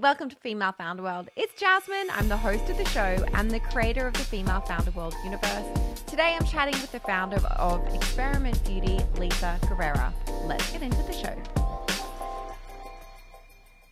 welcome to Female Founder World. It's Jasmine. I'm the host of the show and the creator of the Female Founder World universe. Today I'm chatting with the founder of Experiment Beauty, Lisa Guerrera. Let's get into the show.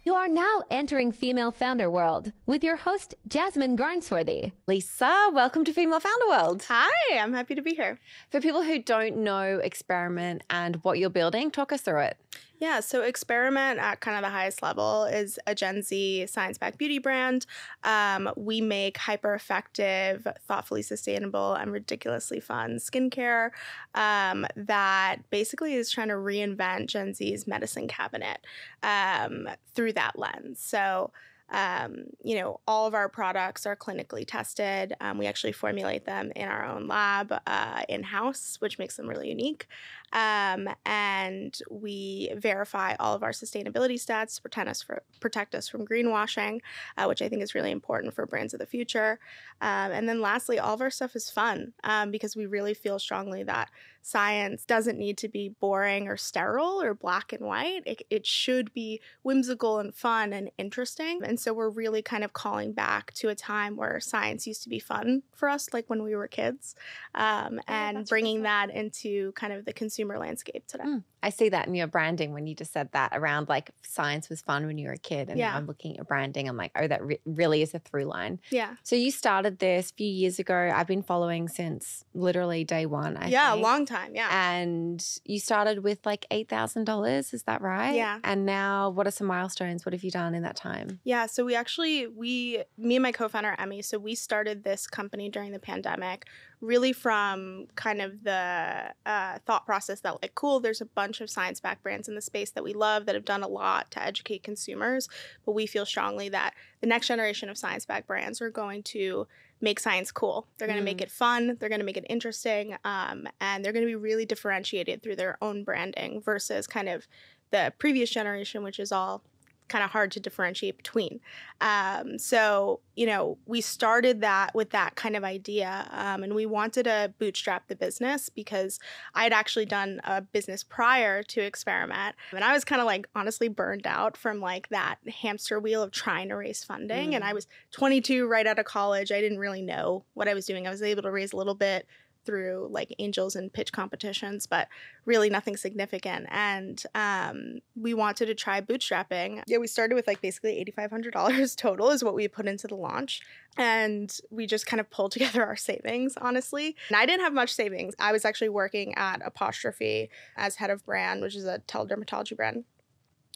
You are now entering Female Founder World with your host, Jasmine Garnsworthy. Lisa, welcome to Female Founder World. Hi, I'm happy to be here. For people who don't know Experiment and what you're building, talk us through it. Yeah, so Experiment at kind of the highest level is a Gen Z science backed beauty brand. Um, we make hyper effective, thoughtfully sustainable, and ridiculously fun skincare um, that basically is trying to reinvent Gen Z's medicine cabinet um, through that lens. So, um, you know, all of our products are clinically tested. Um, we actually formulate them in our own lab uh, in house, which makes them really unique. Um, and we verify all of our sustainability stats to protect us, for, protect us from greenwashing, uh, which I think is really important for brands of the future. Um, and then lastly, all of our stuff is fun um, because we really feel strongly that science doesn't need to be boring or sterile or black and white. It, it should be whimsical and fun and interesting. And so we're really kind of calling back to a time where science used to be fun for us, like when we were kids, um, and bringing that into kind of the consumer landscape today. Mm, I see that in your branding when you just said that around like science was fun when you were a kid. And yeah. I'm looking at branding, I'm like, oh, that re- really is a through line. Yeah. So you started this a few years ago. I've been following since literally day one. I yeah, think. a long time. Yeah. And you started with like $8,000. Is that right? Yeah. And now what are some milestones? What have you done in that time? Yeah. So we actually, we, me and my co founder, Emmy, so we started this company during the pandemic really from kind of the uh, thought process that like cool there's a bunch of science backed brands in the space that we love that have done a lot to educate consumers but we feel strongly that the next generation of science backed brands are going to make science cool they're going to mm. make it fun they're going to make it interesting um, and they're going to be really differentiated through their own branding versus kind of the previous generation which is all kind of hard to differentiate between. Um, so, you know, we started that with that kind of idea, um, and we wanted to bootstrap the business because I had actually done a business prior to Experiment, and I was kind of like honestly burned out from like that hamster wheel of trying to raise funding. Mm. And I was 22 right out of college. I didn't really know what I was doing. I was able to raise a little bit through like angels and pitch competitions, but really nothing significant. And um, we wanted to try bootstrapping. Yeah, we started with like basically $8,500 total is what we put into the launch. And we just kind of pulled together our savings, honestly. And I didn't have much savings. I was actually working at Apostrophe as head of brand, which is a teledermatology brand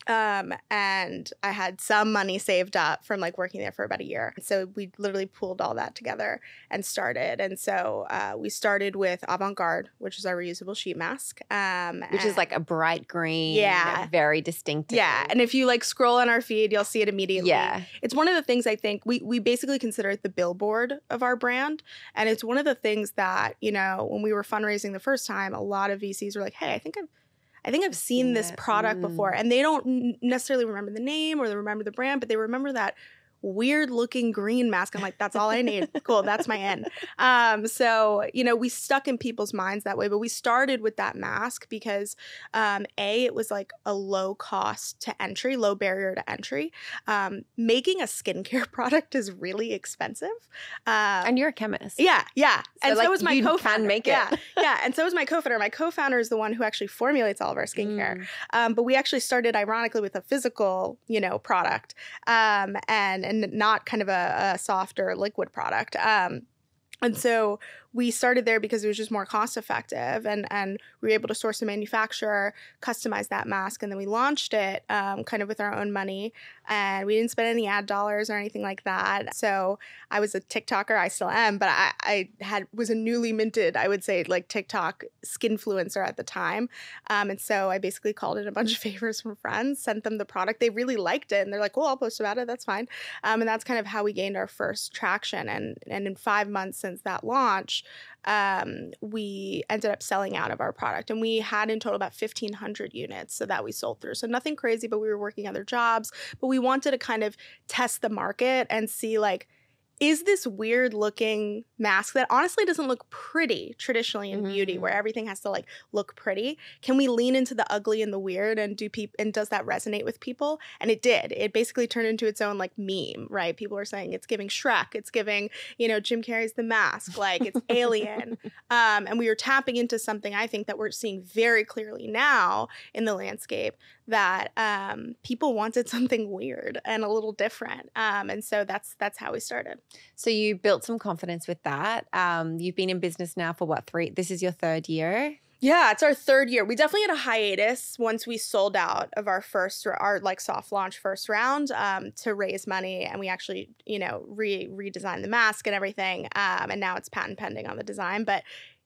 um, and I had some money saved up from like working there for about a year. So we literally pulled all that together and started. And so uh, we started with Avant Garde, which is our reusable sheet mask, um, which is like a bright green, yeah, very distinctive. Yeah, and if you like scroll on our feed, you'll see it immediately. Yeah, it's one of the things I think we we basically consider it the billboard of our brand, and it's one of the things that you know when we were fundraising the first time, a lot of VCs were like, "Hey, I think I've." I think I've seen this product mm. before. And they don't necessarily remember the name or they remember the brand, but they remember that weird looking green mask. I'm like, that's all I need. cool, that's my end. Um, so, you know, we stuck in people's minds that way, but we started with that mask because um, A, it was like a low cost to entry, low barrier to entry. Um, making a skincare product is really expensive. Uh, and you're a chemist. Yeah, yeah. So, and like, so was my co founder. Can make it. Yeah, yeah. And so was my co founder. My co founder is the one who actually formulates all of our skincare. Mm. Um, but we actually started, ironically, with a physical, you know, product. Um, and and not kind of a, a soft or liquid product. Um, and so we started there because it was just more cost effective and and we were able to source a manufacturer customize that mask and then we launched it um, kind of with our own money. And we didn't spend any ad dollars or anything like that. So i was a tiktoker i still am but i, I had was a newly minted i would say like tiktok skinfluencer at the time. Um, and so i basically called in a bunch of favors from friends sent them the product. They really liked it and they're like well i'll post about it that's fine. Um, and that's kind of how we gained our first traction. And and in five months since that launch um, we ended up selling out of our product. And we had in total about 1,500 units so that we sold through. So nothing crazy, but we were working other jobs. But we wanted to kind of test the market and see like, is this weird looking mask that honestly doesn't look pretty traditionally in beauty Mhm. where everything has to like look pretty. Can we lean into the ugly and the weird and do people and does that resonate with people? And it did. It basically turned into its own like meme right? People are saying it's giving shrek it's giving you know jim carrey's the mask like it's alien. Um, and we were tapping into something i think that we're seeing very clearly now in the landscape that um, people wanted something weird and a little different um, and so that's that's how we started So you built some confidence with that. Um, you've been in business now for what three? This is your third year. Yeah, it's our third year. We definitely had a hiatus once we sold out of our first, our like soft launch first round um, to raise money, and we actually, you know, re redesigned the mask and everything. Um, and now it's patent pending on the design. But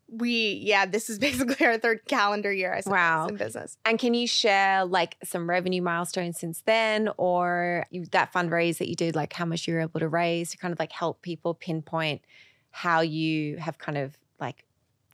we, yeah, this is basically our third calendar year. Suppose, Wow. in business. And can you share like some revenue milestones since then, or you, that fundraise that you did, like how much you were able to raise to kind of like help people pinpoint how you have kind of like,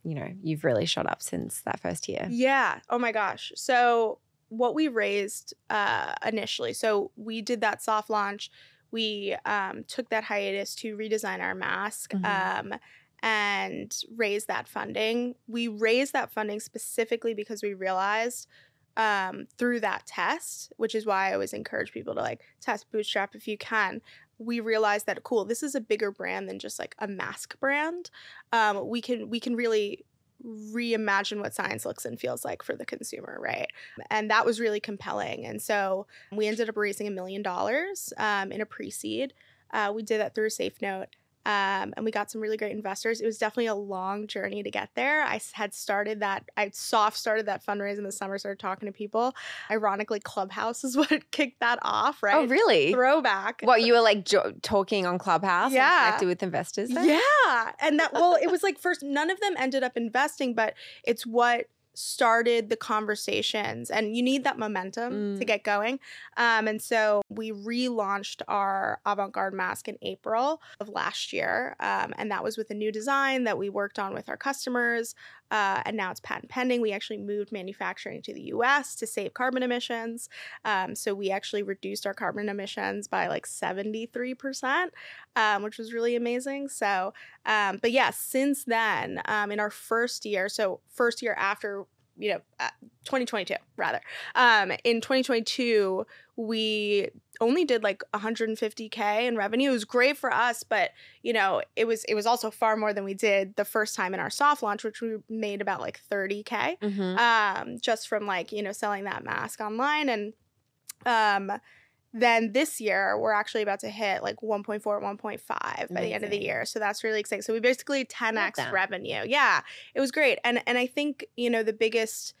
you know, you've really shot up since that first year. Yeah. Oh my gosh. So what we raised uh, initially, so we did that soft launch. We um, took that hiatus to redesign our mask Mhm. um, and raise that funding. We raised that funding specifically because we realized um, through that test, which is why I always encourage people to like test Bootstrap if you can. We realized that cool, this is a bigger brand than just like a mask brand. Um, we can we can really reimagine what science looks and feels like for the consumer, right? And that was really compelling. And so we ended up raising a million dollars um, in a pre seed. Uh, we did that through a safe note. Um, and we got some really great investors. It was definitely a long journey to get there. I had started that, I soft started that fundraise in the summer, started talking to people. Ironically, Clubhouse is what kicked that off, right? Oh, really? Throwback. What you were like jo- talking on Clubhouse? Yeah. and connected with investors. Then? Yeah. And that, well, it was like first, none of them ended up investing, but it's what started the conversations. And you need that momentum to Mm. get going. Um, and so we relaunched our avant garde mask in April of last year. Um, and that was with a new design that we worked on with our customers. Uh, and now it's patent pending. We actually moved manufacturing to the US to save carbon emissions. Um, so we actually reduced our carbon emissions by like 73%, um, which was really amazing. So, um, but yeah, since then, um, in our first year, so first year after, you know, uh, 2022 rather, um, in 2022, we only did like 150k in revenue. It was great for us, but you know, it was it was also far more than we did the first time in our soft launch, which we made about like 30k Mhm. um, just from like you know selling that mask online and um then this year we're actually about to hit like 1.4 1.5 by the end of the year. So that's really exciting. So we basically 10x revenue. Yeah it was great. And and i think you know the biggest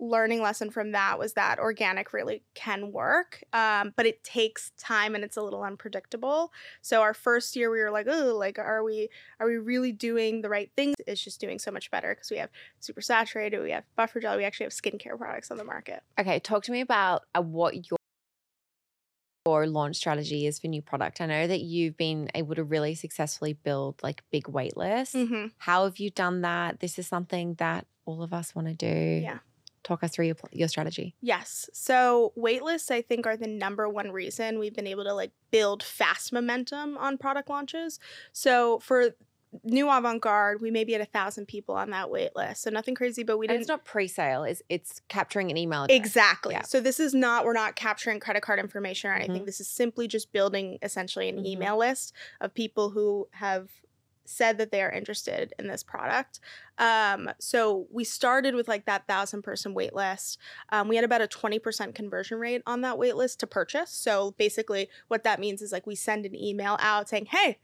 learning lesson from that was that organic really can work um, but it takes time and it's a little unpredictable. So our first year we were like oh like are we are we really doing the right things? It's just doing so much better because we have super saturated we have buffer gel we actually have skincare products on the market. Okay, talk to me about uh, what your your launch strategy is for new product. I know that you've been able to really successfully build like big wait lists. mm-hmm. How have you done that? This is something that all of us want to do. Yeah. Talk us through your your strategy. Yes. So waitlists, I think, are the number one reason we've been able to like build fast momentum on product launches. So for new avant-garde, we maybe had a thousand people on that wait list. So nothing crazy, but we didn't it's not pre-sale. It's it's capturing an email address. Exactly. Yeah. So this is not we're not capturing credit card information or anything. Mhm. This is simply just building essentially an Mhm. email list of people who have said that they are interested in this product. Um, so we started with like that thousand person wait list. Um, we had about a 20% conversion rate on that wait list to purchase. So basically what that means is like we send an email out saying, hey,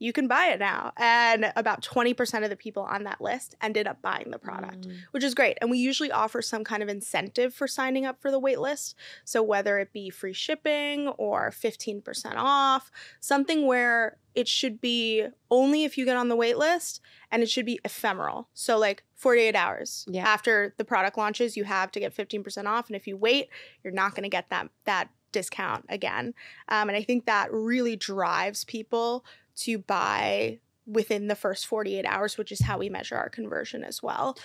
you can buy it now. And about 20% of the people on that list ended up buying the product Mm. which is great. And we usually offer some kind of incentive for signing up for the wait list. So whether it be free shipping or 15% off, something where it should be only if you get on the wait list and it should be ephemeral. So like 48 hours Yeah. after the product launches, you have to get 15% off. And if you wait, you're not going to get that that discount again. Um, and I think that really drives people to buy within the first 48 hours, which is how we measure our conversion as well.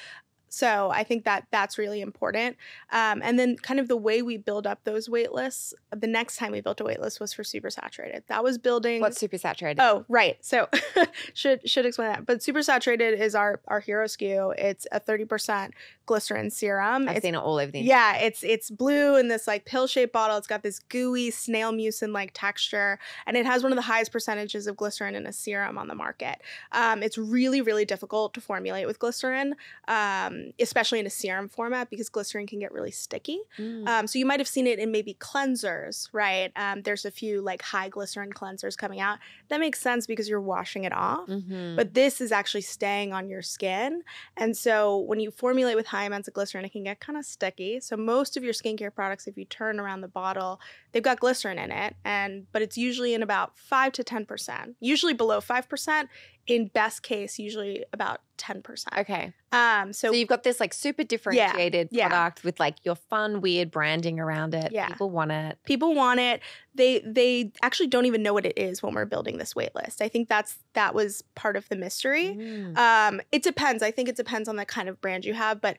So I think that that's really important. Um, and then kind of the way we build up those wait lists. The next time we built a wait list was for super saturated. That was building. What's super saturated? Oh, right. So should should explain that. But super saturated is our our hero SKU. It's a thirty percent glycerin serum. I've it's, seen it all over the yeah, it's it's blue in this like pill shaped bottle. It's got this gooey snail mucin like texture, and it has one of the highest percentages of glycerin in a serum on the market. Um, it's really really difficult to formulate with glycerin, um, especially in a serum format because glycerin can get really sticky. Mm. Um, so you might have seen it in maybe cleansers, right? Um, there's a few like high glycerin cleansers coming out. That makes sense because you're washing it off. Mhm. But this is actually staying on your skin. And so when you formulate with high amounts of glycerin, it can get kind of sticky. So most of your skincare products, if you turn around the bottle, they've got glycerin in it. And but it's usually in about five to ten percent. Usually below five percent. In best case, usually about ten percent. okay. Um So, so, you've got this like super differentiated yeah. product with like your fun, weird branding around it. Yeah. People want it. people want it they they actually don't even know what it is when we're building this wait list i think that's that was part of the mystery Mm. um it depends i think it depends on the kind of brand you have but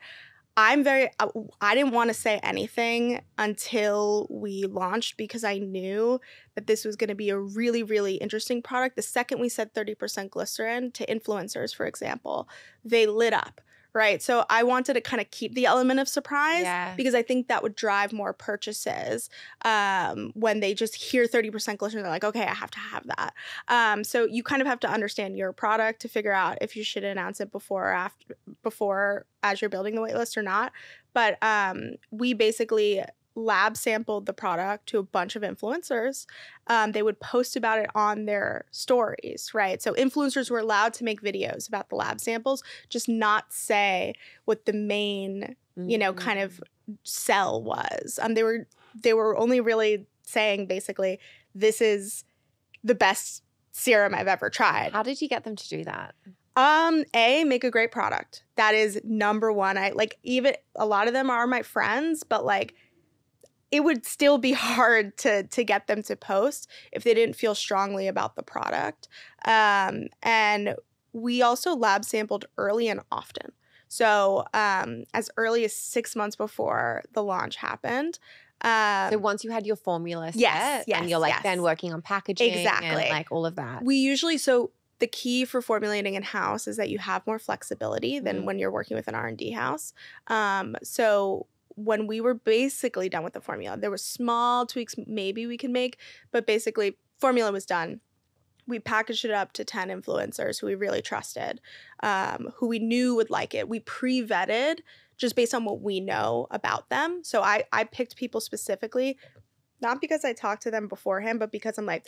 i'm very uh, i, I didn't want to say anything until we launched because i knew that this was going to be a really really interesting product. The second we said 30% glycerin to influencers for example they lit up right so i wanted to kind of keep the element of surprise Yeah. because i think that would drive more purchases um, when they just hear 30% glycerin they're like okay i have to have that um, so you kind of have to understand your product to figure out if you should announce it before or after before as you're building the waitlist or not but um, we basically lab sampled the product to a bunch of influencers um, they would post about it on their stories right? So influencers were allowed to make videos about the lab samples just not say what the main you know kind of sell was. Um they were they were only really saying basically this is the best serum i've ever tried. How did you get them to do that? um a make a great product. That is number one. I like even a lot of them are my friends but like it would still be hard to to get them to post if they didn't feel strongly about the product um and we also lab sampled early and often so um as early as six months before the launch happened um so once you had your formula set, yes, and you're like yes, then working on packaging Exactly. and like all of that. We usually so the key for formulating in house is that you have more flexibility than Mhm. when you're working with an R and D house. Um, so when we were basically done with the formula, there were small tweaks maybe we could make, but basically formula was done. We packaged it up to ten influencers who we really trusted, um, who we knew would like it. We pre-vetted just based on what we know about them. So I I picked people specifically, not because I talked to them beforehand, but because I'm like,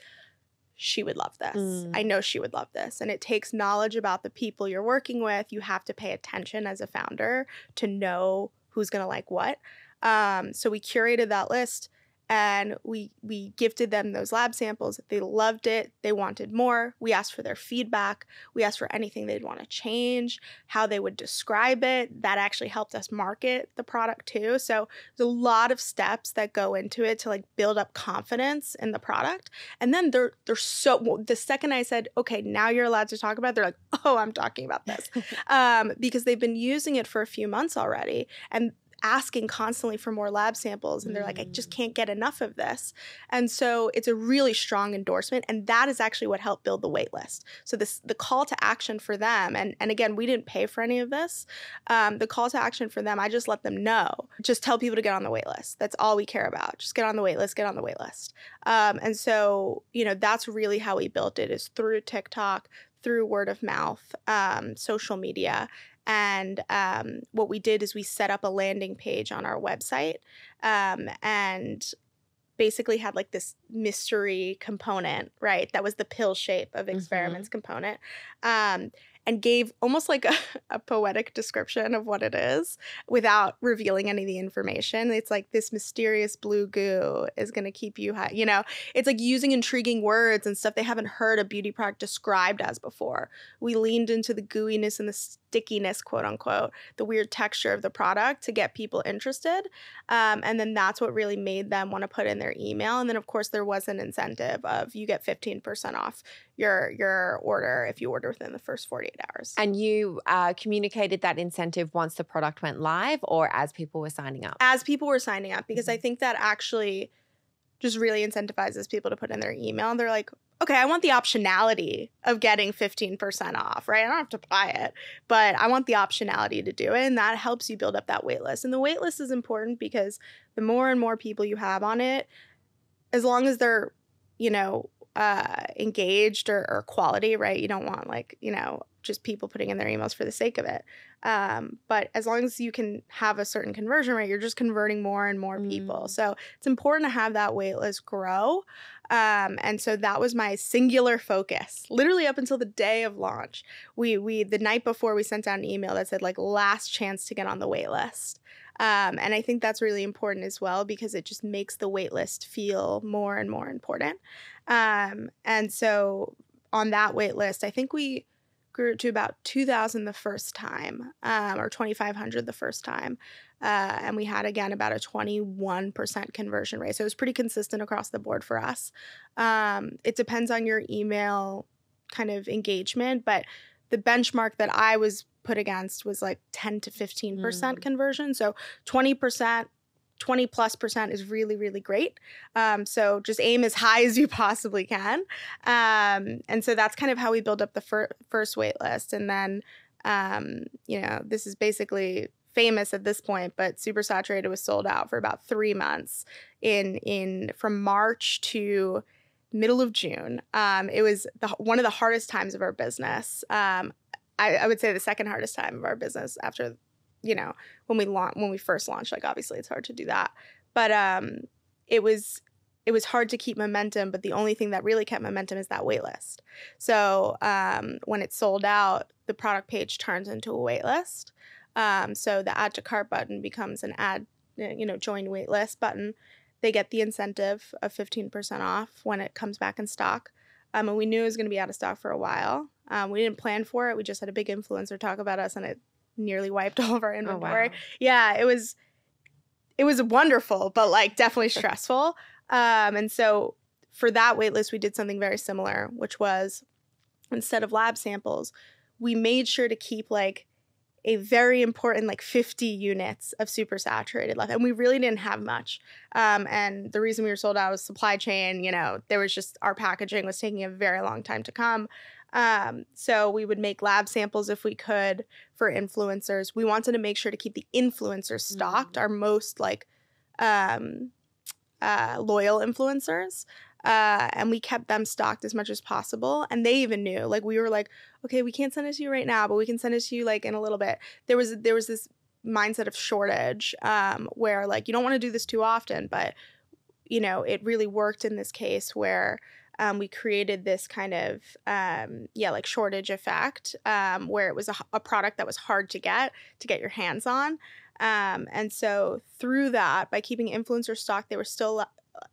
she would love this. Mm. I know she would love this. And it takes knowledge about the people you're working with. You have to pay attention as a founder to know who's going to like what. Um, so we curated that list and we we gifted them those lab samples. They loved it. They wanted more. We asked for their feedback. We asked for anything they'd want to change, how they would describe it. That actually helped us market the product too. So there's a lot of steps that go into it to like build up confidence in the product. And then they're they're so the second I said, okay, now you're allowed to talk about, it, they're like, oh, I'm talking about this, um, because they've been using it for a few months already, and asking constantly for more lab samples and they're like i just can't get enough of this. And so it's a really strong endorsement and that is actually what helped build the wait list. So this the call to action for them and and again we didn't pay for any of this um, the call to action for them i just let them know just tell people to get on the wait list. That's all we care about. Just get on the wait list get on the wait list. Um, and so you know that's really how we built it is through tiktok through word of mouth um, social media and um, what we did is we set up a landing page on our website um, and basically had like this mystery component right that was the pill shape of experiments component um, and gave almost like a, a poetic description of what it is without revealing any of the information. It's like this mysterious blue goo is going to keep you high you know? It's like using intriguing words and stuff they haven't heard a beauty product described as before. We leaned into the gooiness and the stickiness, quote unquote, the weird texture of the product to get people interested. Um, and then that's what really made them want to put in their email. And then, of course, there was an incentive of you get 15% off your your order if you order within the first 48 hours. And you uh, communicated that incentive once the product went live or as people were signing up? As people were signing up, because I think that actually just really incentivizes people to put in their email. And they're like, okay, I want the optionality of getting 15% off, right? I don't have to buy it, but I want the optionality to do it. And that helps you build up that wait list. And the wait list is important because the more and more people you have on it, as long as they're, you know, uh, engaged or, or quality, right? You don't want like, you know, just people putting in their emails for the sake of it. Um, but as long as you can have a certain conversion rate, you're just converting more and more people. Mm. So it's important to have that wait list grow. Um, and so that was my singular focus, literally up until the day of launch. We we the night before we sent out an email that said like last chance to get on the wait list. Um, and I think that's really important as well because it just makes the wait list feel more and more important. Um, and so on that wait list, I think we grew to about 2,000 the first time, um, or 2,500 the first time. Uh, and we had again about a 21% conversion rate. So it was pretty consistent across the board for us. Um, it depends on your email kind of engagement, but the benchmark that I was put against was like 10 to 15% Mm. conversion. So 20%. 20 plus percent is really really great. Um, so just aim as high as you possibly can. Um, and so that's kind of how we build up the fir- first wait list. And then um, you know this is basically famous at this point but super saturated was sold out for about three months in in from march to middle of june. Um, it was the, one of the hardest times of our business. Um, I, I would say the second hardest time of our business after you know when we launch when we first launched like obviously it's hard to do that. But um it was it was hard to keep momentum but the only thing that really kept momentum is that waitlist. So um when it's sold out the product page turns into a waitlist. Um so the add to cart button becomes an add you know join waitlist button. They get the incentive of 15% off when it comes back in stock. Um, and we knew it was going to be out of stock for a while. Um, we didn't plan for it. We just had a big influencer talk about us and it nearly wiped all of our Oh, inventory. wow. yeah it was it was wonderful but like definitely stressful. Um and so for that wait list we did something very similar which was instead of lab samples we made sure to keep like a very important like 50 units of super saturated left and we really didn't have much. Um, and the reason we were sold out was supply chain you know there was just our packaging was taking a very long time to come um, so we would make lab samples if we could for influencers. We wanted to make sure to keep the influencers stocked, Mm. our most like um, uh, loyal influencers. Uh, and we kept them stocked as much as possible. And they even knew, like, we were like, okay, we can't send it to you right now, but we can send it to you like in a little bit. There was there was this mindset of shortage um, where like you don't want to do this too often, but you know it really worked in this case where um, we created this kind of um, yeah like shortage effect um, where it was a product that was hard to get to get your hands on. Um, and so through that by keeping influencer stock they were still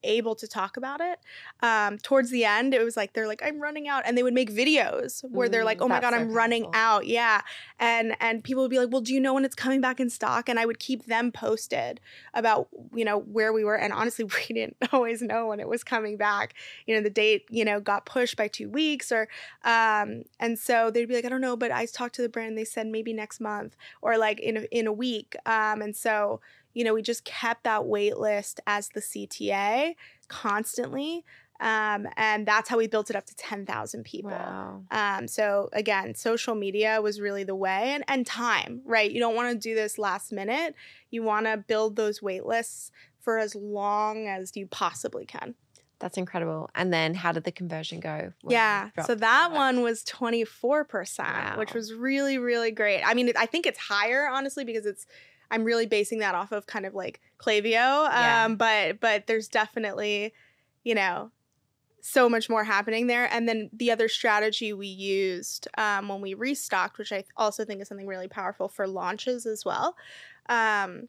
able to talk about it. Um, towards the end it was like they're like i'm running out and they would make videos where they're like Mm, oh my that's god so i'm running out yeah. And and people would be like well do you know when it's coming back in stock? And i would keep them posted about you know where we were. And honestly we didn't always know when it was coming back. You know the date you know got pushed by two weeks or um and so they'd be like i don't know but i talked to the brand. They said maybe next month or like in a, in a week. Um and so you know we just kept that wait list as the cta constantly um and that's how we built it up to 10,000 people Wow. um, so again, social media was really the way and, and time, right? You don't want to do this last minute. You want to build those wait lists for as long as you possibly can. That's incredible. And then how did the conversion go? yeah. So that one was 24%, which was really, really great. I mean, I think it's higher, honestly, because it's, I'm really basing that off of kind of like Klaviyo. Um, Yeah. but, but there's definitely, you know, so much more happening there. And then the other strategy we used um, when we restocked, which I also think is something really powerful for launches as well, um,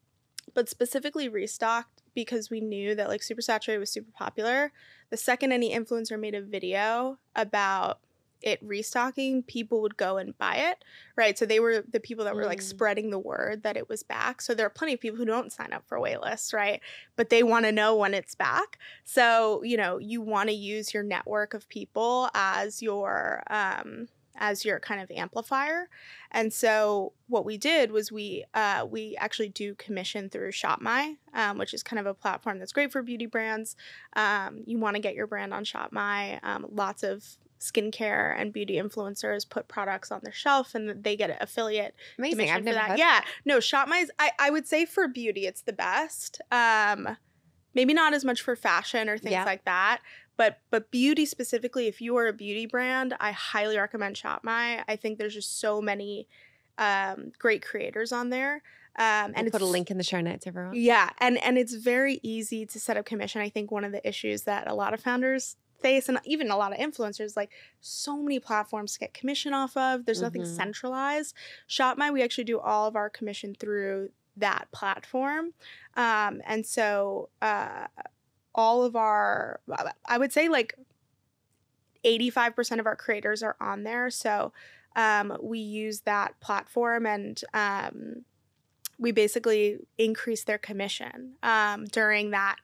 but specifically restocked because we knew that like super saturated was super popular. The second any influencer made a video about it restocking, people would go and buy it, right? So they were the people that were like Mm. spreading the word that it was back. So there are plenty of people who don't sign up for waitlists, right? But they want to know when it's back. So, you know, you want to use your network of people as your um as your kind of amplifier. And so what we did was we uh, we actually do commission through ShopMy, um, which is kind of a platform that's great for beauty brands. Um, you want to get your brand on ShopMy. Um, lots of skincare and beauty influencers put products on their shelf and they get an affiliate Amazing. commission I've never that. Yeah, no, ShopMy's. I I would say for beauty, it's the best. Um, maybe not as much for fashion or things Yeah. like that. But but beauty specifically, if you are a beauty brand, I highly recommend ShopMy. I think there's just so many um, great creators on there. Um, And and put a link in the show notes, everyone. yeah, and and it's very easy to set up commission. I think one of the issues that a lot of founders face and even a lot of influencers like so many platforms to get commission off of. There's nothing Mhm. centralized. ShopMy, we actually do all of our commission through that platform. Um, and so uh, all of our I would say like 85% of our creators are on there. So um, we use that platform and um, we basically increase their commission um, during that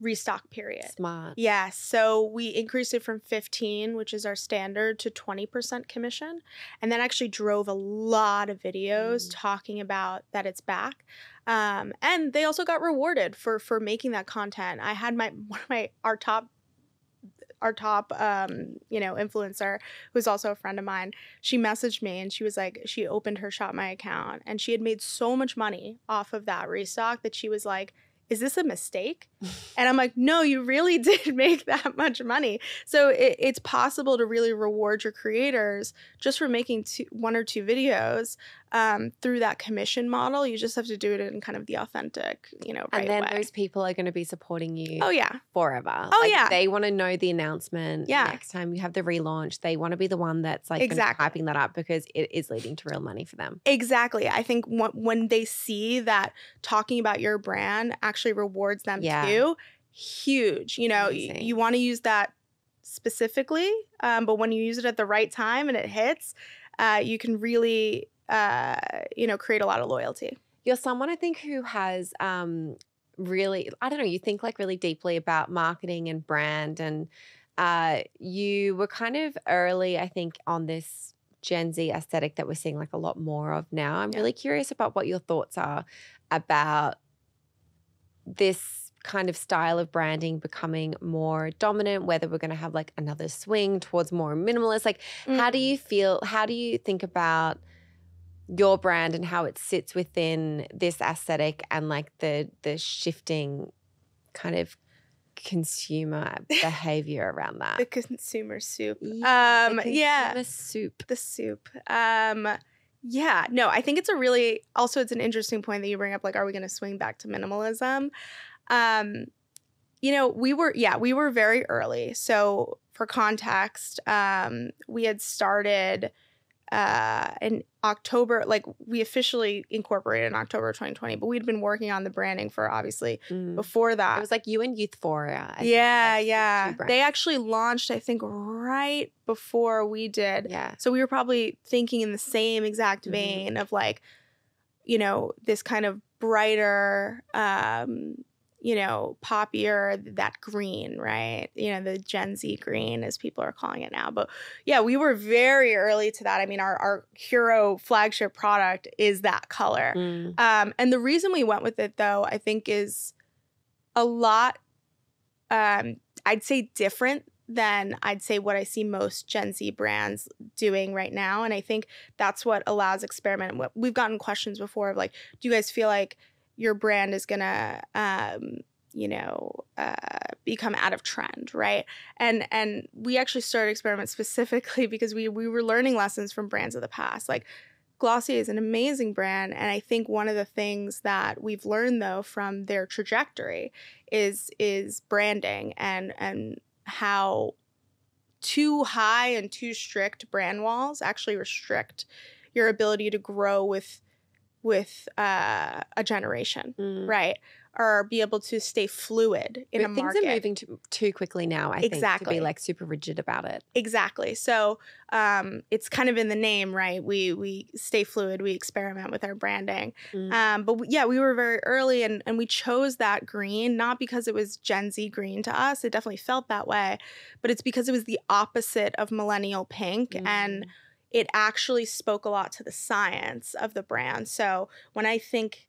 restock period. Smart. Yeah. So we increased it from 15, which is our standard, to 20% commission. And that actually drove a lot of videos Mm. talking about that it's back. Um, and they also got rewarded for for making that content. I had my one of my our top our top um, you know, influencer who's also a friend of mine, she messaged me and she was like, she opened her ShopMy account and she had made so much money off of that restock that she was like, is this a mistake? And I'm like, no, you really did make that much money. So it, it's possible to really reward your creators just for making two, one or two videos um, through that commission model. You just have to do it in kind of the authentic, you know, right and then way. those people are going to be supporting you oh yeah, forever. Oh, Like, yeah. They want to know the announcement. Yeah. Next time you have the relaunch, they want to be the one that's like Exactly. hyping that up because it is leading to real money for them. exactly. I think when, when they see that talking about your brand actually rewards them Yeah. too, huge. You know, y- you want to use that specifically, um, but when you use it at the right time and it hits, uh, you can really, uh, you know, create a lot of loyalty. You're someone I think who has um really I don't know, you think like really deeply about marketing and brand and uh you were kind of early I think on this Gen Z aesthetic that we're seeing like a lot more of now. I'm Yeah. really curious about what your thoughts are about this kind of style of branding becoming more dominant, whether we're going to have like another swing towards more minimalist. Like, how do you feel? How do you think about your brand and how it sits within this aesthetic and like the the shifting kind of consumer behavior around that? the consumer soup? Yeah, the um, yeah. consumer soup. the soup. Um, yeah, no, I think it's a really also it's an interesting point that you bring up. Like, are we going to swing back to minimalism? Um, you know, we were yeah, we were very early. So for context, um, we had started uh in October, like we officially incorporated in October 2020, but we'd been working on the branding for obviously Mm. before that. It was like you and Youthforia. I yeah, yeah. They actually launched, I think, right before we did. yeah. So we were probably thinking in the same exact Mhm. vein of like, you know, this kind of brighter, um, you know, poppier, that green, right? You know, the Gen Z green, as people are calling it now. But yeah, we were very early to that. I mean, our, our hero flagship product is that color. Mm. Um, and the reason we went with it, though, I think is a lot, um, I'd say different than I'd say what I see most Gen Z brands doing right now. And I think that's what allows experiment. We've gotten questions before of like, do you guys feel like your brand is to, um, you know, uh, become out of trend, right? And and we actually started experiments specifically because we we were learning lessons from brands of the past. Like Glossier is an amazing brand, and I think one of the things that we've learned though from their trajectory is is branding and and how too high and too strict brand walls actually restrict your ability to grow with with uh, a generation Mm. right or be able to stay fluid in but a things market. are moving too, too quickly now. I think to Exactly. be like super rigid about it. Exactly. So um, it's kind of in the name, right? We we stay fluid. We experiment with our branding. Mm. Um, but we, yeah, we were very early, and and we chose that green not because it was Gen Z green to us. It definitely felt that way, but it's because it was the opposite of millennial pink, and Mm. It actually spoke a lot to the science of the brand. So when I think,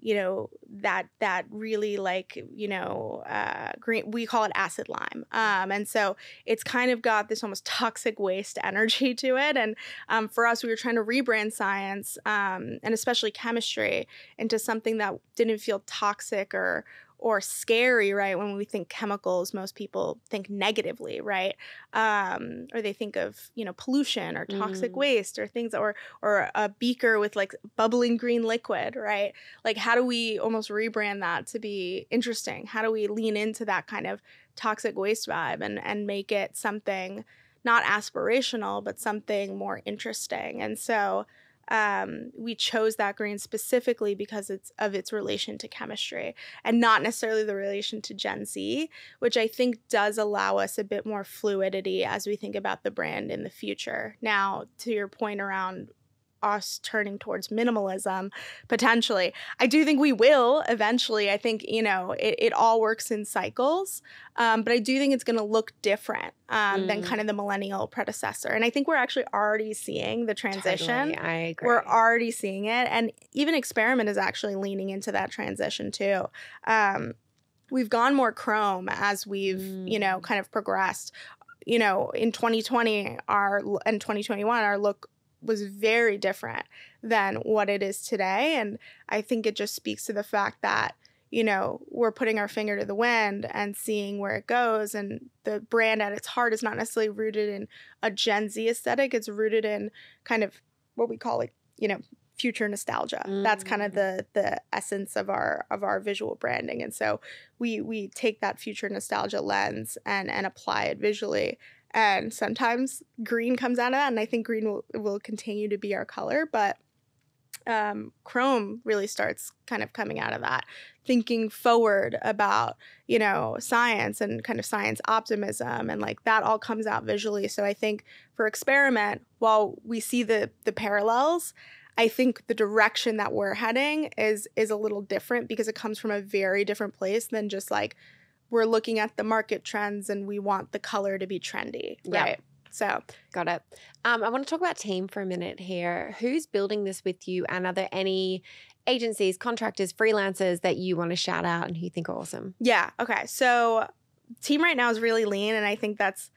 you know, that that really like, you know, uh, green, we call it acid lime, um, and so it's kind of got this almost toxic waste energy to it. And um, for us, we were trying to rebrand science um, and especially chemistry into something that didn't feel toxic or or scary, right? When we think chemicals, most people think negatively, right? Um, or they think of you know pollution or toxic Mm. waste or things, or or a beaker with like bubbling green liquid, right? Like how do we almost rebrand that to be interesting? How do we lean into that kind of toxic waste vibe and and make it something not aspirational, but something more interesting? And so um, we chose that green specifically because it's of its relation to chemistry and not necessarily the relation to Gen Z, which I think does allow us a bit more fluidity as we think about the brand in the future. Now, to your point around us turning towards minimalism potentially i do think we will eventually i think you know it, it all works in cycles um, but i do think it's going to look different um, than Mm. kind of the millennial predecessor and i think we're actually already seeing the transition Totally, I agree. we're already seeing it and even experiment is actually leaning into that transition too um, we've gone more chrome as we've you know Mm. kind of progressed you know in 2020 our and 2021 our look was very different than what it is today and i think it just speaks to the fact that you know we're putting our finger to the wind and seeing where it goes and the brand at its heart is not necessarily rooted in a gen z aesthetic it's rooted in kind of what we call like you know future nostalgia that's kind of Mm. the the essence of our of our visual branding and so we we take that future nostalgia lens and and apply it visually and sometimes green comes out of that and i think green will will continue to be our color but um, chrome really starts kind of coming out of that. Thinking forward about you know science and kind of science optimism and like that all comes out visually. So i think for experiment while we see the the parallels i think the direction that we're heading is is a little different because it comes from a very different place than just like we're looking at the market trends and we want the color to be trendy Yeah. right so Got it. Um, I want to talk about team for a minute here. Who's building this with you? And are there any agencies, contractors, freelancers that you want to shout out and who you think are awesome? Yeah. Okay. So team right now is really lean, and I think that's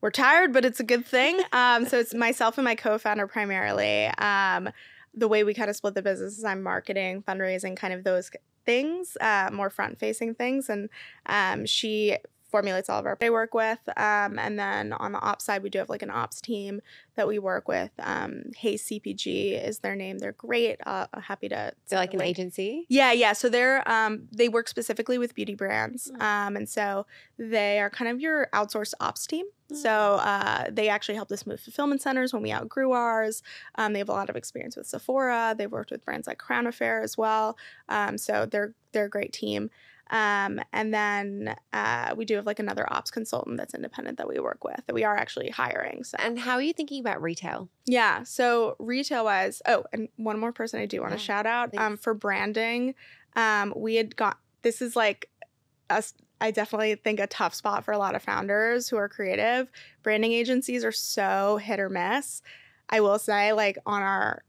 we're tired, but it's a good thing. Um, so it's myself and my co-founder primarily. Um, the way we kind of split the business is I'm marketing, fundraising, kind of those things, uh, more front-facing things, and um, she formulates all of our I work with. Um, and then on the ops side, we do have like an ops team that we work with. Um, hey CPG is their name. They're great. Uh, happy to. They're like an link. agency. Yeah, yeah. So they're um they work specifically with beauty brands. Mm. Um and so they are kind of your outsourced ops team. Mm. So uh they actually helped us move fulfillment centers when we outgrew ours. Um they have a lot of experience with Sephora. They've worked with brands like Crown Affair as well. Um so they're they're a great team. Um, and then uh, we do have like another ops consultant that's independent that we work with that we are actually hiring. So And how are you thinking about retail? yeah. So retail wise, oh, and one more person I do want to Yeah, shout out um, for branding. Um, we had got this is like us. I definitely think a tough spot for a lot of founders who are creative. Branding agencies are so hit or miss. I will say, like on our,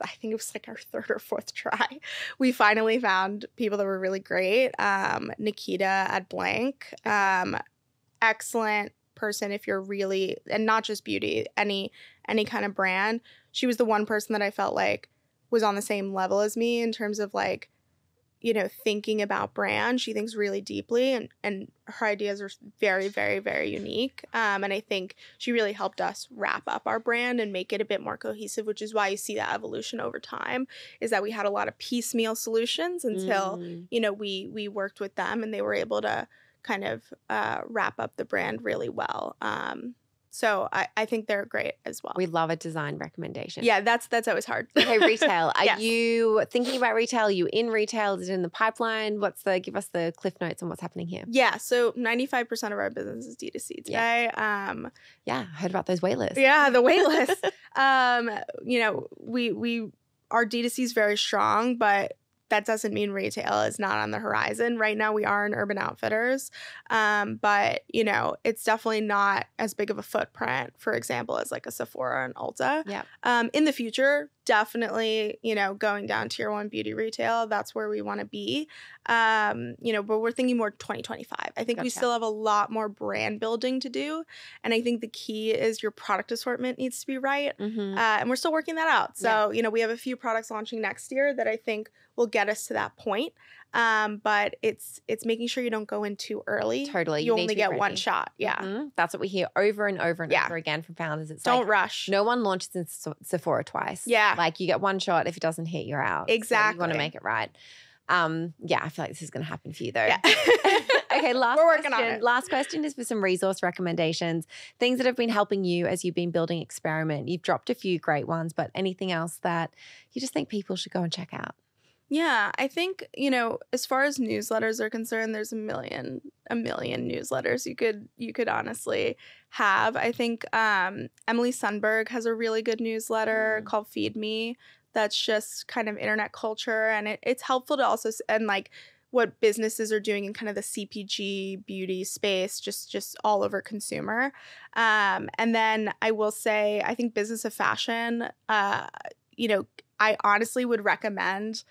I think it was like our third or fourth try, we finally found people that were really great. Um, Nikita at Blank, um, excellent person if you're really and not just beauty, any any kind of brand. She was the one person that I felt like was on the same level as me in terms of like you know thinking about brand she thinks really deeply and and her ideas are very very very unique um, and i think she really helped us wrap up our brand and make it a bit more cohesive which is why you see that evolution over time is that we had a lot of piecemeal solutions until Mm. you know we we worked with them and they were able to kind of uh, wrap up the brand really well um, so I, I think they're great as well. We love a design recommendation. yeah, that's that's always hard. Okay, retail. Are Yes. you thinking about retail? Are you in retail? Is it in the pipeline? What's the give us the cliff notes on what's happening here? yeah, so 95% of our business is D2C today. Um, Yeah, I heard about those wait lists. yeah, the wait list. um, you know, we we our D2C is very strong, but that doesn't mean retail is not on the horizon. Right now, we are in Urban Outfitters, um, but you know, it's definitely not as big of a footprint, for example, as like a Sephora and Ulta. Yeah. Um, in the future, definitely, you know, going down tier one beauty retail, that's where we want to be. Um, you know, but we're thinking more 2025. I think we still have a lot more brand building to do. And I think the key is your product assortment needs to be right. Mm-hmm. Uh, and we're still working that out. So, Yeah. you know, we have a few products launching next year that I think will get us to that point. Um, but it's it's making sure you don't go in too early. Totally. You, need only get one shot. Yeah. Mhm. That's what we hear over and over and Yeah. over again from founders. It's Don't like rush. no one launches in Se- Sephora twice. Yeah. Like you get one shot. If it doesn't hit, you're out. So you want to make it right. Um, yeah, I feel like this is going to happen for you though. Yeah. okay, last We're working on question. it. Last question is for some resource recommendations, things that have been helping you as you've been building Experiment. You've dropped a few great ones, but anything else that you just think people should go and check out? Yeah, I think, you know, as far as newsletters are concerned, there's a million a million newsletters you could you could honestly have. I think um Emily Sundberg has a really good newsletter Mm. called Feed Me that's just kind of internet culture and it, it's helpful to also and like what businesses are doing in kind of the CPG beauty space, just just all over consumer. Um, and then I will say, I think business of fashion. Uh, you know, I honestly would recommend.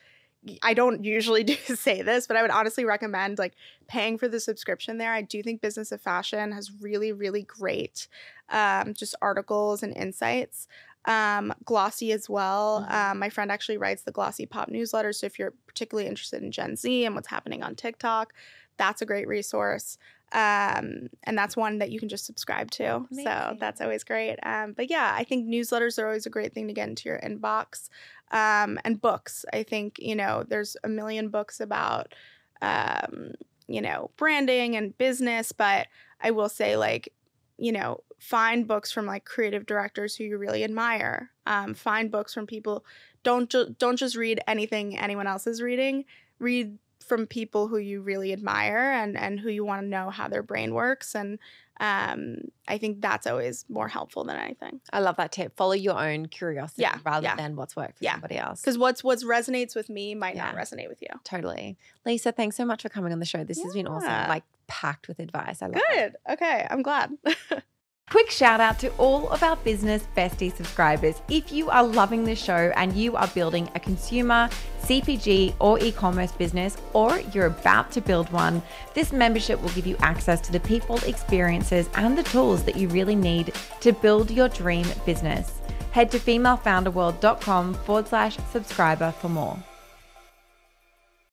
I don't usually do say this, but I would honestly recommend like paying for the subscription there. I do think Business of Fashion has really, really great um, just articles and insights. Um, Glossy as well. Mhm. Um, my friend actually writes the Glossy Pop newsletter. So if you're particularly interested in Gen Z and what's happening on TikTok, that's a great resource. Um, and that's one that you can just subscribe to. So that's always great. Um, but yeah, I think newsletters are always a great thing to get into your inbox. Um, and books. I think, you know, there's a million books about, um, you know, branding and business, but I will say, like, you know, find books from like creative directors who you really admire. Um, find books from people. Don't ju- don't just read anything anyone else is reading. Read from people who you really admire and and who you want to know how their brain works. And um, I think that's always more helpful than anything. I love that tip. Follow your own curiosity Yeah, rather yeah. than what's worked for Yeah. somebody else. Because what's what's resonates with me might not resonate with you. Totally. Lisa, thanks so much for coming on the show. This has been awesome. Like packed with advice. I love it. Good. Okay, I'm glad. Quick shout out to all of our business bestie subscribers. If you are loving the show and you are building a consumer, CPG, or e commerce business, or you're about to build one, this membership will give you access to the people, experiences, and the tools that you really need to build your dream business. Head to femalefounderworld.com forward slash subscriber for more.